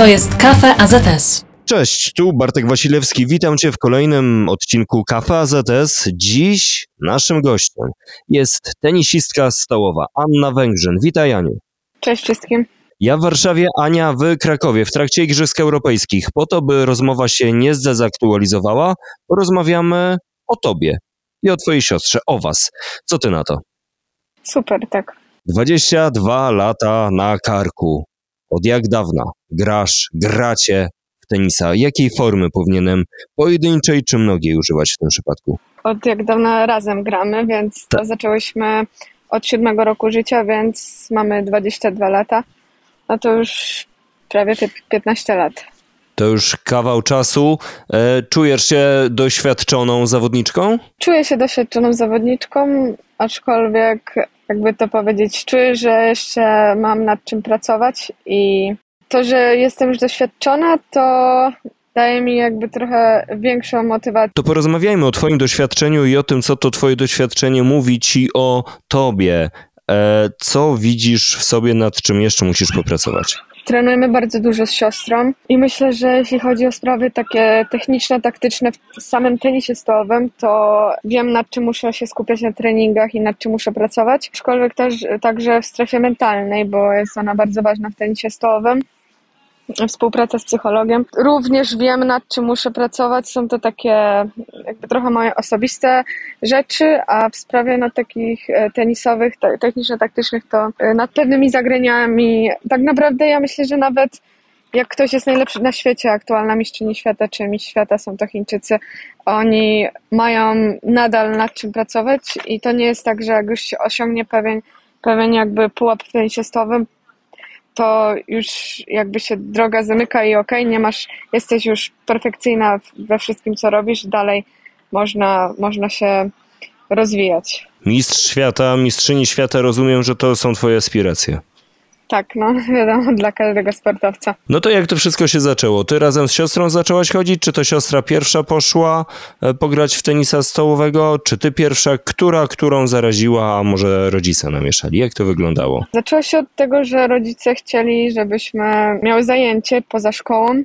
To jest Kafe AZS. Cześć, tu Bartek Wasilewski. Witam Cię w kolejnym odcinku Kafe AZS. Dziś naszym gościem jest tenisistka stołowa Anna Węgrzyn. Witaj Aniu. Cześć wszystkim. Ja w Warszawie, Ania w Krakowie w trakcie Igrzysk Europejskich. Po to, by rozmowa się nie zdezaktualizowała, porozmawiamy o Tobie i o Twojej siostrze, o Was. Co Ty na to? Super, tak. 22 lata na karku. Od jak dawna grasz, gracie w tenisa? Jakiej formy powinienem pojedynczej czy mnogiej używać w tym przypadku? Od jak dawna razem gramy, więc to zaczęłyśmy od siódmego roku życia, więc mamy 22 lata. No to już prawie pie- 15 lat. To już kawał czasu. E, czujesz się doświadczoną zawodniczką? Czuję się doświadczoną zawodniczką, aczkolwiek jakby to powiedzieć, czuję, że jeszcze mam nad czym pracować i to, że jestem już doświadczona, to daje mi jakby trochę większą motywację. To porozmawiajmy o Twoim doświadczeniu i o tym, co to Twoje doświadczenie mówi Ci o Tobie. E, co widzisz w sobie, nad czym jeszcze musisz popracować? Trenujemy bardzo dużo z siostrą i myślę, że jeśli chodzi o sprawy takie techniczne, taktyczne w samym tenisie stołowym, to wiem nad czym muszę się skupiać na treningach i nad czym muszę pracować. Aczkolwiek też także w strefie mentalnej, bo jest ona bardzo ważna w tenisie stołowym. Współpraca z psychologiem. Również wiem, nad czym muszę pracować. Są to takie jakby trochę moje osobiste rzeczy, a w sprawie no, takich e, tenisowych, te- techniczno-taktycznych, to e, nad pewnymi zagraniami. Tak naprawdę ja myślę, że nawet jak ktoś jest najlepszy na świecie, aktualna mistrzyni świata czy mistrz świata są to Chińczycy, oni mają nadal nad czym pracować i to nie jest tak, że jak już się osiągnie pewien, pewien jakby pułap w to już jakby się droga zamyka i okej, nie masz, jesteś już perfekcyjna we wszystkim, co robisz, dalej można, można się rozwijać. Mistrz świata, mistrzyni świata, rozumiem, że to są Twoje aspiracje. Tak, no wiadomo, dla każdego sportowca. No to jak to wszystko się zaczęło? Ty razem z siostrą zaczęłaś chodzić? Czy to siostra pierwsza poszła e, pograć w tenisa stołowego? Czy ty pierwsza? Która, którą zaraziła, a może rodzice namieszali? Jak to wyglądało? Zaczęło się od tego, że rodzice chcieli, żebyśmy miały zajęcie poza szkołą.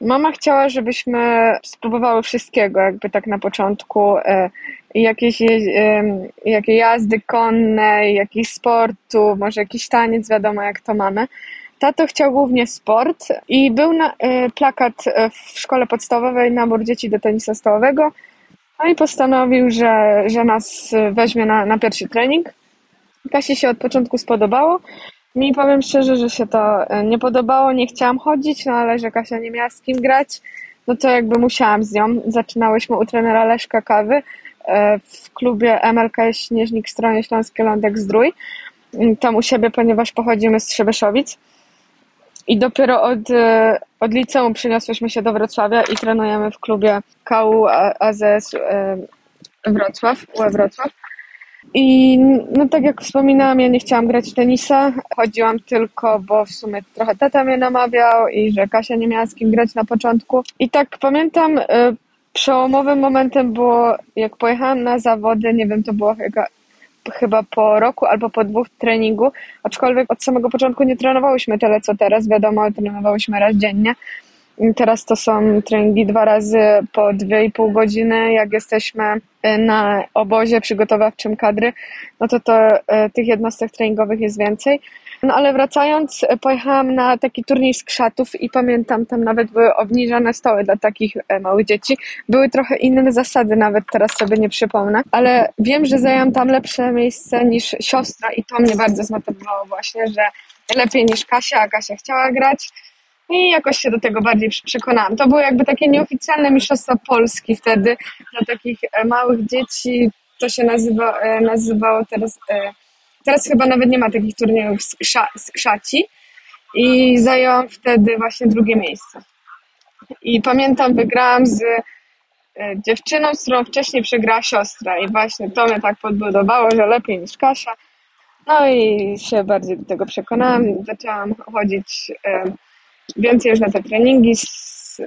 Mama chciała, żebyśmy spróbowały wszystkiego, jakby tak na początku. Jakieś jakie jazdy konne, jakiś sportu, może jakiś taniec, wiadomo jak to mamy. Tato chciał głównie sport i był na, e, plakat e, w szkole podstawowej, nabór dzieci do tenisa stołowego. No i postanowił, że, że nas weźmie na, na pierwszy trening. Kasi się od początku spodobało. Mi powiem szczerze, że się to e, nie podobało, nie chciałam chodzić, no ale że Kasia nie miała z kim grać, no to jakby musiałam z nią. Zaczynałyśmy u trenera Leszka Kawy w klubie MLK Śnieżnik w stronie Śląskie Lądek Zdrój. Mm, Tam u siebie, ponieważ pochodzimy z Trzebeszowic. I dopiero od, e, od liceum przeniosłyśmy się do Wrocławia i trenujemy w klubie KU AZS e, Wrocław, UE Wrocław. I no tak jak wspominałam, ja nie chciałam grać tenisa. Chodziłam tylko, bo w sumie trochę tata mnie namawiał i że Kasia nie miała z kim grać na początku. I tak pamiętam, przełomowym momentem było, jak pojechałam na zawody, nie wiem, to było chyba, chyba po roku albo po dwóch treningu, aczkolwiek od samego początku nie trenowałyśmy tyle co teraz, wiadomo, trenowałyśmy raz dziennie. Teraz to są treningi dwa razy po dwie i pół godziny. Jak jesteśmy e, na obozie przygotowawczym kadry, no to, to e, tych jednostek treningowych jest więcej. No ale wracając, e, pojechałam na taki turniej z krzatów i pamiętam, tam nawet były obniżone stoły dla takich małych dzieci. Były trochę inne zasady, nawet teraz sobie nie przypomnę, ale wiem, że zajęłam tam lepsze miejsce niż siostra i to mnie bardzo zmotywowało właśnie, że lepiej niż Kasia, a Kasia chciała grać. I jakoś się do tego bardziej przekonałam. To były jakby takie nieoficjalne mistrzostwa Polski wtedy dla takich e, małych dzieci. To się nazywa, e, nazywało teraz, e, teraz chyba nawet nie ma takich turniejów z, krza, z krzaci. I zajęłam wtedy właśnie drugie miejsce. I pamiętam, wygrałam z dziewczyną, z którą wcześniej przegrała siostra. I właśnie to mnie tak podbudowało, że lepiej niż Kasia. No i się bardziej do tego przekonałam. Zaczęłam chodzić więcej już na te treningi. Z...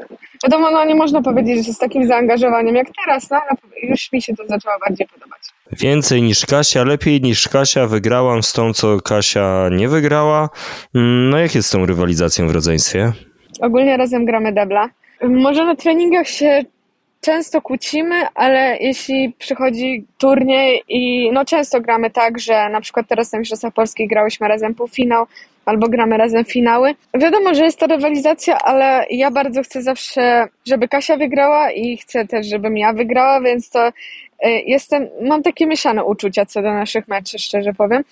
Wiadomo, no nie można powiedzieć, że z takim zaangażowaniem jak teraz, no ale już mi się to zaczęło bardziej podobać. Więcej niż Kasia, lepiej niż Kasia, wygrałam z tą, co Kasia nie wygrała. Mm, No jak jest z tą rywalizacją w rodzeństwie? ogólnie razem gramy debla. Może na treningach się często kłócimy, ale jeśli przychodzi turniej i no często gramy tak, że na przykład teraz na Mistrzostwach Polskich grałyśmy razem półfinał, albo gramy razem finały. Wiadomo, że jest to rywalizacja, ale ja bardzo chcę zawsze, żeby Kasia wygrała i chcę też, żebym ja wygrała, więc to y, jestem, mam takie mieszane uczucia co do naszych meczów, szczerze powiem.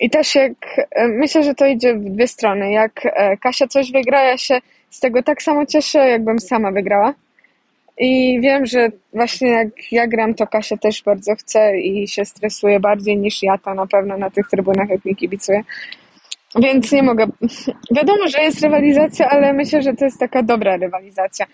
I też jak, y, myślę, że to idzie w dwie strony. Jak y, Kasia coś wygra, ja się z tego tak samo cieszę, jakbym sama wygrała. I wiem, że właśnie jak ja gram, to Kasia też bardzo chce i się stresuje bardziej niż ja to na pewno na tych trybunach, jak mi kibicuje. Więc nie mogę. Wiadomo, że jest rywalizacja, ale myślę, że to jest taka dobra rywalizacja.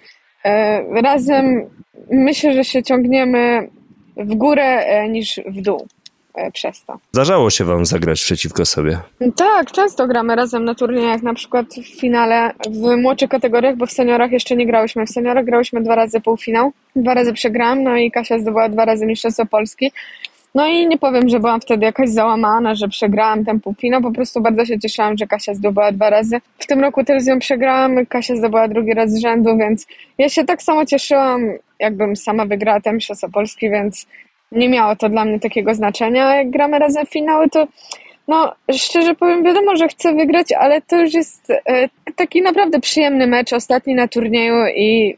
E, razem myślę, że się ciągniemy w górę e, niż w dół e, przez to. Zdarzało się wam zagrać przeciwko sobie. Tak, często gramy razem na turniejach, na przykład w finale w młodszych kategoriach, bo w seniorach jeszcze nie grałyśmy. W seniorach grałyśmy dwa razy półfinał, dwa razy przegrałam, no i Kasia zdobyła dwa razy Mistrzostwo Polski. No i nie powiem, że byłam wtedy jakaś załamana, że przegrałam ten półfinał, po prostu bardzo się cieszyłam, że Kasia zdobyła dwa razy. W tym roku też z nią przegrałam, Kasia zdobyła drugi raz z rzędu, więc ja się tak samo cieszyłam, jakbym sama wygrała ten Mistrzostwo Polski, więc nie miało to dla mnie takiego znaczenia. Jak gramy razem finały, to no, szczerze powiem, wiadomo, że chcę wygrać, ale to już jest e, taki naprawdę przyjemny mecz, ostatni na turnieju i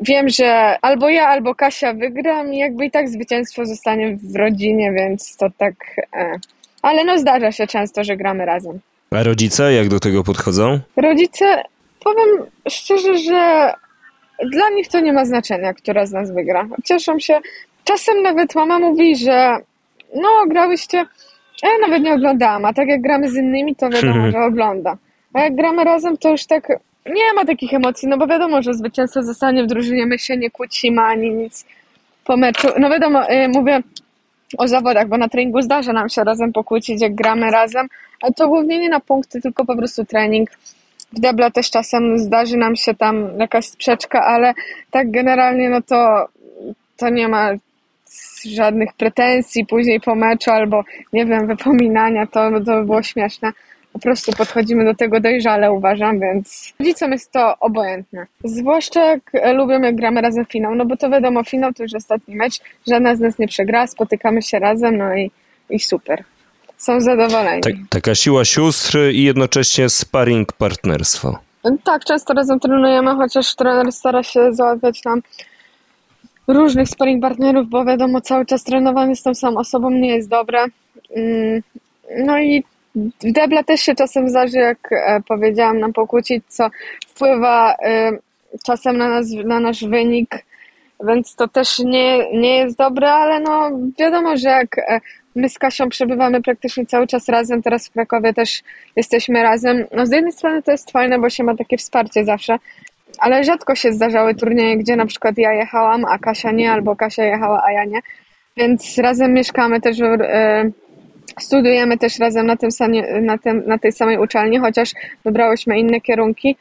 wiem, że albo ja, albo Kasia wygram i jakby i tak zwycięstwo zostanie w rodzinie, więc to tak... E. Ale no zdarza się często, że gramy razem. A rodzice jak do tego podchodzą? Rodzice, powiem szczerze, że dla nich to nie ma znaczenia, która z nas wygra. Cieszą się. Czasem nawet mama mówi, że no grałyście, ja nawet nie oglądałam, a tak jak gramy z innymi, to wiadomo, że ogląda. A jak gramy razem, to już tak nie ma takich emocji, no bo wiadomo, że zwycięstwo zostanie w drużynie, my się nie kłócimy ani nic po meczu. No wiadomo, y, mówię o zawodach, bo na treningu zdarza nam się razem pokłócić, jak gramy razem, a to głównie nie na punkty, tylko po prostu trening. W debla też czasem zdarzy nam się tam jakaś sprzeczka, ale tak generalnie no to, to nie ma żadnych pretensji później po meczu albo nie wiem, wypominania, to, to by było śmieszne po prostu podchodzimy do tego dojrzale, uważam, więc rodzicom jest to obojętne. Zwłaszcza jak lubią, jak gramy razem w finał, no bo to wiadomo, finał to już ostatni mecz, żadna z nas nie przegra, spotykamy się razem, no i, i super. Są zadowoleni. Tak, taka siła sióstr i jednocześnie sparring partnerstwo. Tak, często razem trenujemy, chociaż trener stara się załatwiać nam różnych sparring partnerów, bo wiadomo, cały czas trenowanie z tą samą osobą nie jest dobre. Mm, no i debla też się czasem zdarzy, jak e, powiedziałam, nam pokłócić, co wpływa e, czasem na, nas, na nasz wynik, więc to też nie, nie jest dobre, ale no wiadomo, że jak e, my z Kasią przebywamy praktycznie cały czas razem, teraz w Krakowie też jesteśmy razem. No z jednej strony to jest fajne, bo się ma takie wsparcie zawsze, ale rzadko się zdarzały turnieje, gdzie na przykład ja jechałam, a Kasia nie, albo Kasia jechała, a ja nie. Więc razem mieszkamy też w, Studiujemy też razem na, tym samie, na, tym, na tej samej uczelni, chociaż wybrałyśmy inne kierunki.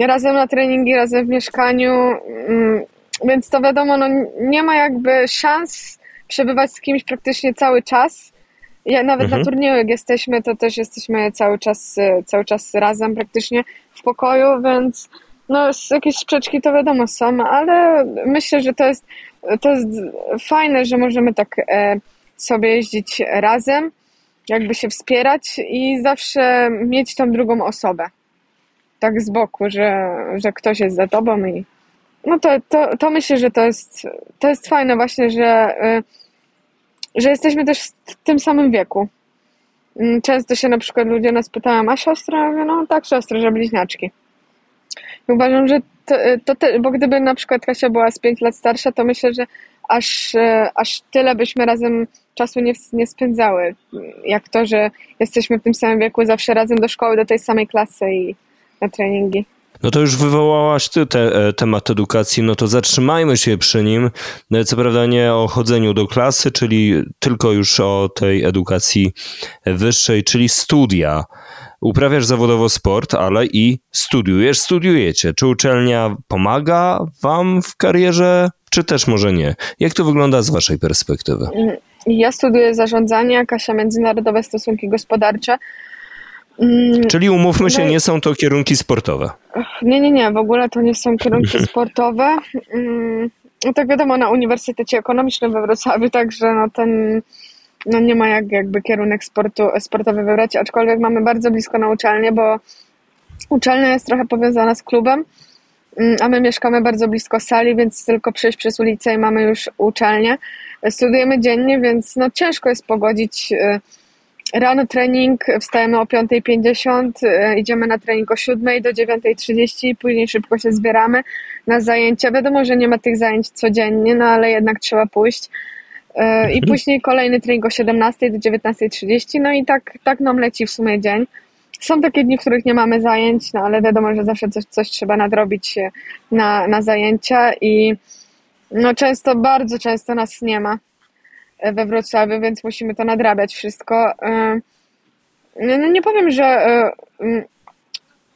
Razem na treningi, razem w mieszkaniu, mm, więc to wiadomo, no nie ma jakby szans przebywać z kimś praktycznie cały czas. Ja, nawet mhm. na turnieju, jak jesteśmy, to też jesteśmy cały czas, cały czas razem praktycznie w pokoju, więc no jakieś sprzeczki to wiadomo są, ale myślę, że to jest, to jest fajne, że możemy tak e, sobie jeździć razem jakby się wspierać i zawsze mieć tą drugą osobę. Tak z boku, że, że ktoś jest za tobą i no to, to, to myślę, że to jest, to jest fajne właśnie, że, y, że jesteśmy też w tym samym wieku. Mm, często się na przykład ludzie nas pytają, a siostra? Ja mówię, no tak, siostra, że bliźniaczki. I uważam, że to, to te, bo gdyby na przykład Kasia była z 5 lat starsza, to myślę, że aż, y, aż tyle byśmy razem czasu nie, nie spędzały. Jak to, że jesteśmy w tym samym wieku, zawsze razem do szkoły, do tej samej klasy i na treningi. No to już wywołałaś ty te, e, temat edukacji, no to zatrzymajmy się przy nim. No co prawda nie o chodzeniu do klasy, czyli tylko już o tej edukacji wyższej, czyli studia. Uprawiasz zawodowo sport, ale i studiujesz, studiujecie. Czy uczelnia pomaga wam w karierze, czy też może nie? Jak to wygląda z waszej perspektywy? Ja studiuję zarządzanie, Kasia międzynarodowe stosunki gospodarcze. Mm, Czyli umówmy się, No nie są to kierunki sportowe. Nie, nie, nie, w ogóle to nie są kierunki sportowe. Mm, No tak wiadomo, na Uniwersytecie Ekonomicznym we Wrocławiu, także no ten, no nie ma jak jakby kierunek sportu, sportowy wybrać, aczkolwiek mamy bardzo blisko na uczelnię, bo uczelnia jest trochę powiązana z klubem, mm, a my mieszkamy bardzo blisko sali, więc tylko przejść przez ulicę i mamy już uczelnię. Studiujemy dziennie, więc no ciężko jest pogodzić y, Rano trening, wstajemy o 5.50, e, idziemy na trening o 7 do 9.30, później szybko się zbieramy na zajęcia. Wiadomo, że nie ma tych zajęć codziennie, no ale jednak trzeba pójść. E, I później kolejny trening o 17 do 19.30, no i tak, tak nam leci w sumie dzień. Są takie dni, w których nie mamy zajęć, no ale wiadomo, że zawsze coś, coś trzeba nadrobić e, na, na zajęcia i no często, bardzo często nas nie ma e, we Wrocławiu, więc musimy to nadrabiać wszystko. E, No, no nie powiem, że e,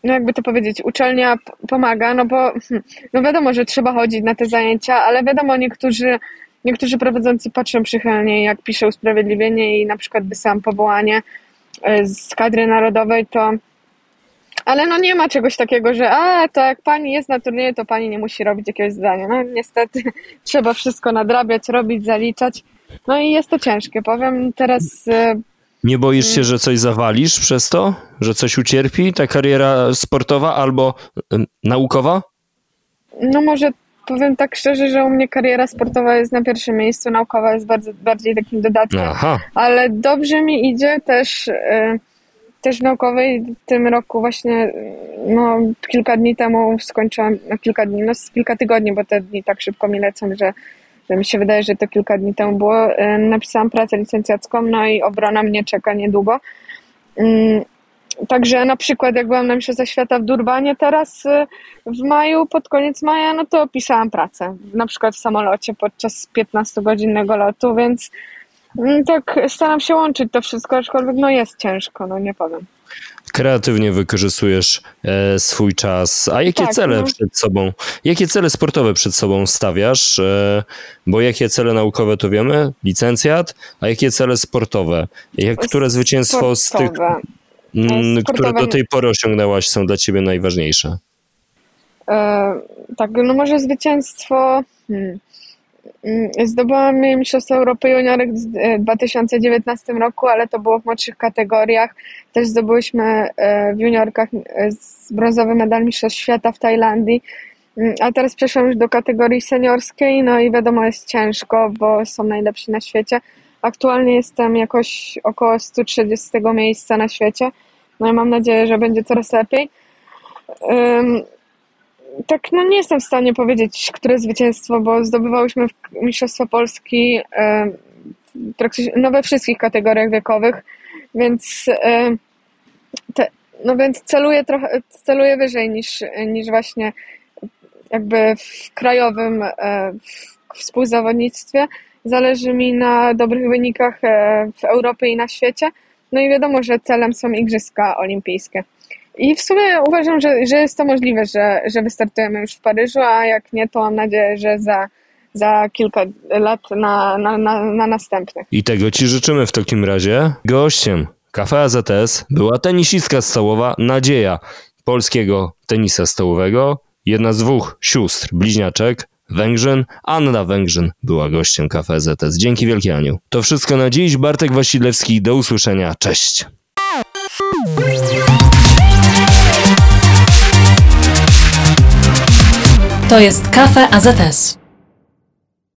no jakby to powiedzieć, uczelnia pomaga, no bo hmm, no wiadomo, że trzeba chodzić na te zajęcia, ale wiadomo, niektórzy, niektórzy prowadzący patrzą przychylnie, jak pisze usprawiedliwienie i na przykład wysłałam powołanie z kadry narodowej, to ale no nie ma czegoś takiego, że a, to jak pani jest na turnieju, to pani nie musi robić jakiegoś zadania. No niestety trzeba wszystko nadrabiać, robić, zaliczać. No i jest to ciężkie. Powiem teraz, e, Nie boisz Mm. się, że coś zawalisz przez to? Że coś ucierpi ta kariera sportowa albo em, naukowa? no może powiem tak szczerze, że u mnie kariera sportowa jest na pierwszym miejscu, naukowa jest bardzo, bardziej takim dodatkiem. Aha. Ale dobrze mi idzie też, e, też naukowej. W tym roku właśnie, no kilka dni temu skończyłam, no kilka dni, no kilka tygodni, bo te dni tak szybko mi lecą, że, że mi się wydaje, że to kilka dni temu było. Napisałam pracę licencjacką, no i obrona mnie czeka niedługo. Także na przykład jak byłam na Mistrzostwach Świata w Durbanie teraz y, w maju, pod koniec maja, no to pisałam pracę. Na przykład w samolocie podczas 15-godzinnego lotu, więc tak staram się łączyć to wszystko, aczkolwiek no jest ciężko, no nie powiem. Kreatywnie wykorzystujesz e, swój czas. A jakie Tak, cele no. przed sobą, jakie cele sportowe przed sobą stawiasz? E, bo jakie cele naukowe to wiemy, licencjat, a jakie cele sportowe? Jak, które zwycięstwo z tych, Sportowe. mm, które sportowe do tej pory osiągnęłaś, są dla ciebie najważniejsze? E, tak, no może zwycięstwo. Hmm. Mm, Zdobyłam Mistrzostwo Europy Juniorek w e, 2019 roku, ale to było w młodszych kategoriach. Też zdobyłyśmy e, w juniorkach e, brązowy medal Mistrzostw Świata w Tajlandii. Mm, A teraz przeszłam już do kategorii seniorskiej, no i wiadomo, jest ciężko, bo są najlepsi na świecie. Aktualnie jestem jakoś około 130 miejsca na świecie. No i mam nadzieję, że będzie coraz lepiej. Tak, no nie jestem w stanie powiedzieć, które zwycięstwo, bo zdobywałyśmy Mistrzostwa Polski no we wszystkich kategoriach wiekowych, więc, te, no więc celuję trochę, celuję wyżej niż, niż właśnie jakby w krajowym e, w współzawodnictwie. Zależy mi na dobrych wynikach e, w Europie i na świecie. No i wiadomo, że celem są Igrzyska Olimpijskie. I w sumie uważam, że, że jest to możliwe, że, że wystartujemy już w Paryżu, a jak nie, to mam nadzieję, że za, za kilka lat na, na, na, na następnych. I tego ci życzymy w takim razie. Gościem Kafe AZS była tenisistka stołowa Nadzieja polskiego tenisa stołowego, jedna z dwóch sióstr, bliźniaczek, Węgrzyn. Anna Węgrzyn była gościem Kafe AZS. Dzięki wielkie Aniu. To wszystko na dziś. Bartek Wasilewski, do usłyszenia. Cześć. To jest Kafe AZS.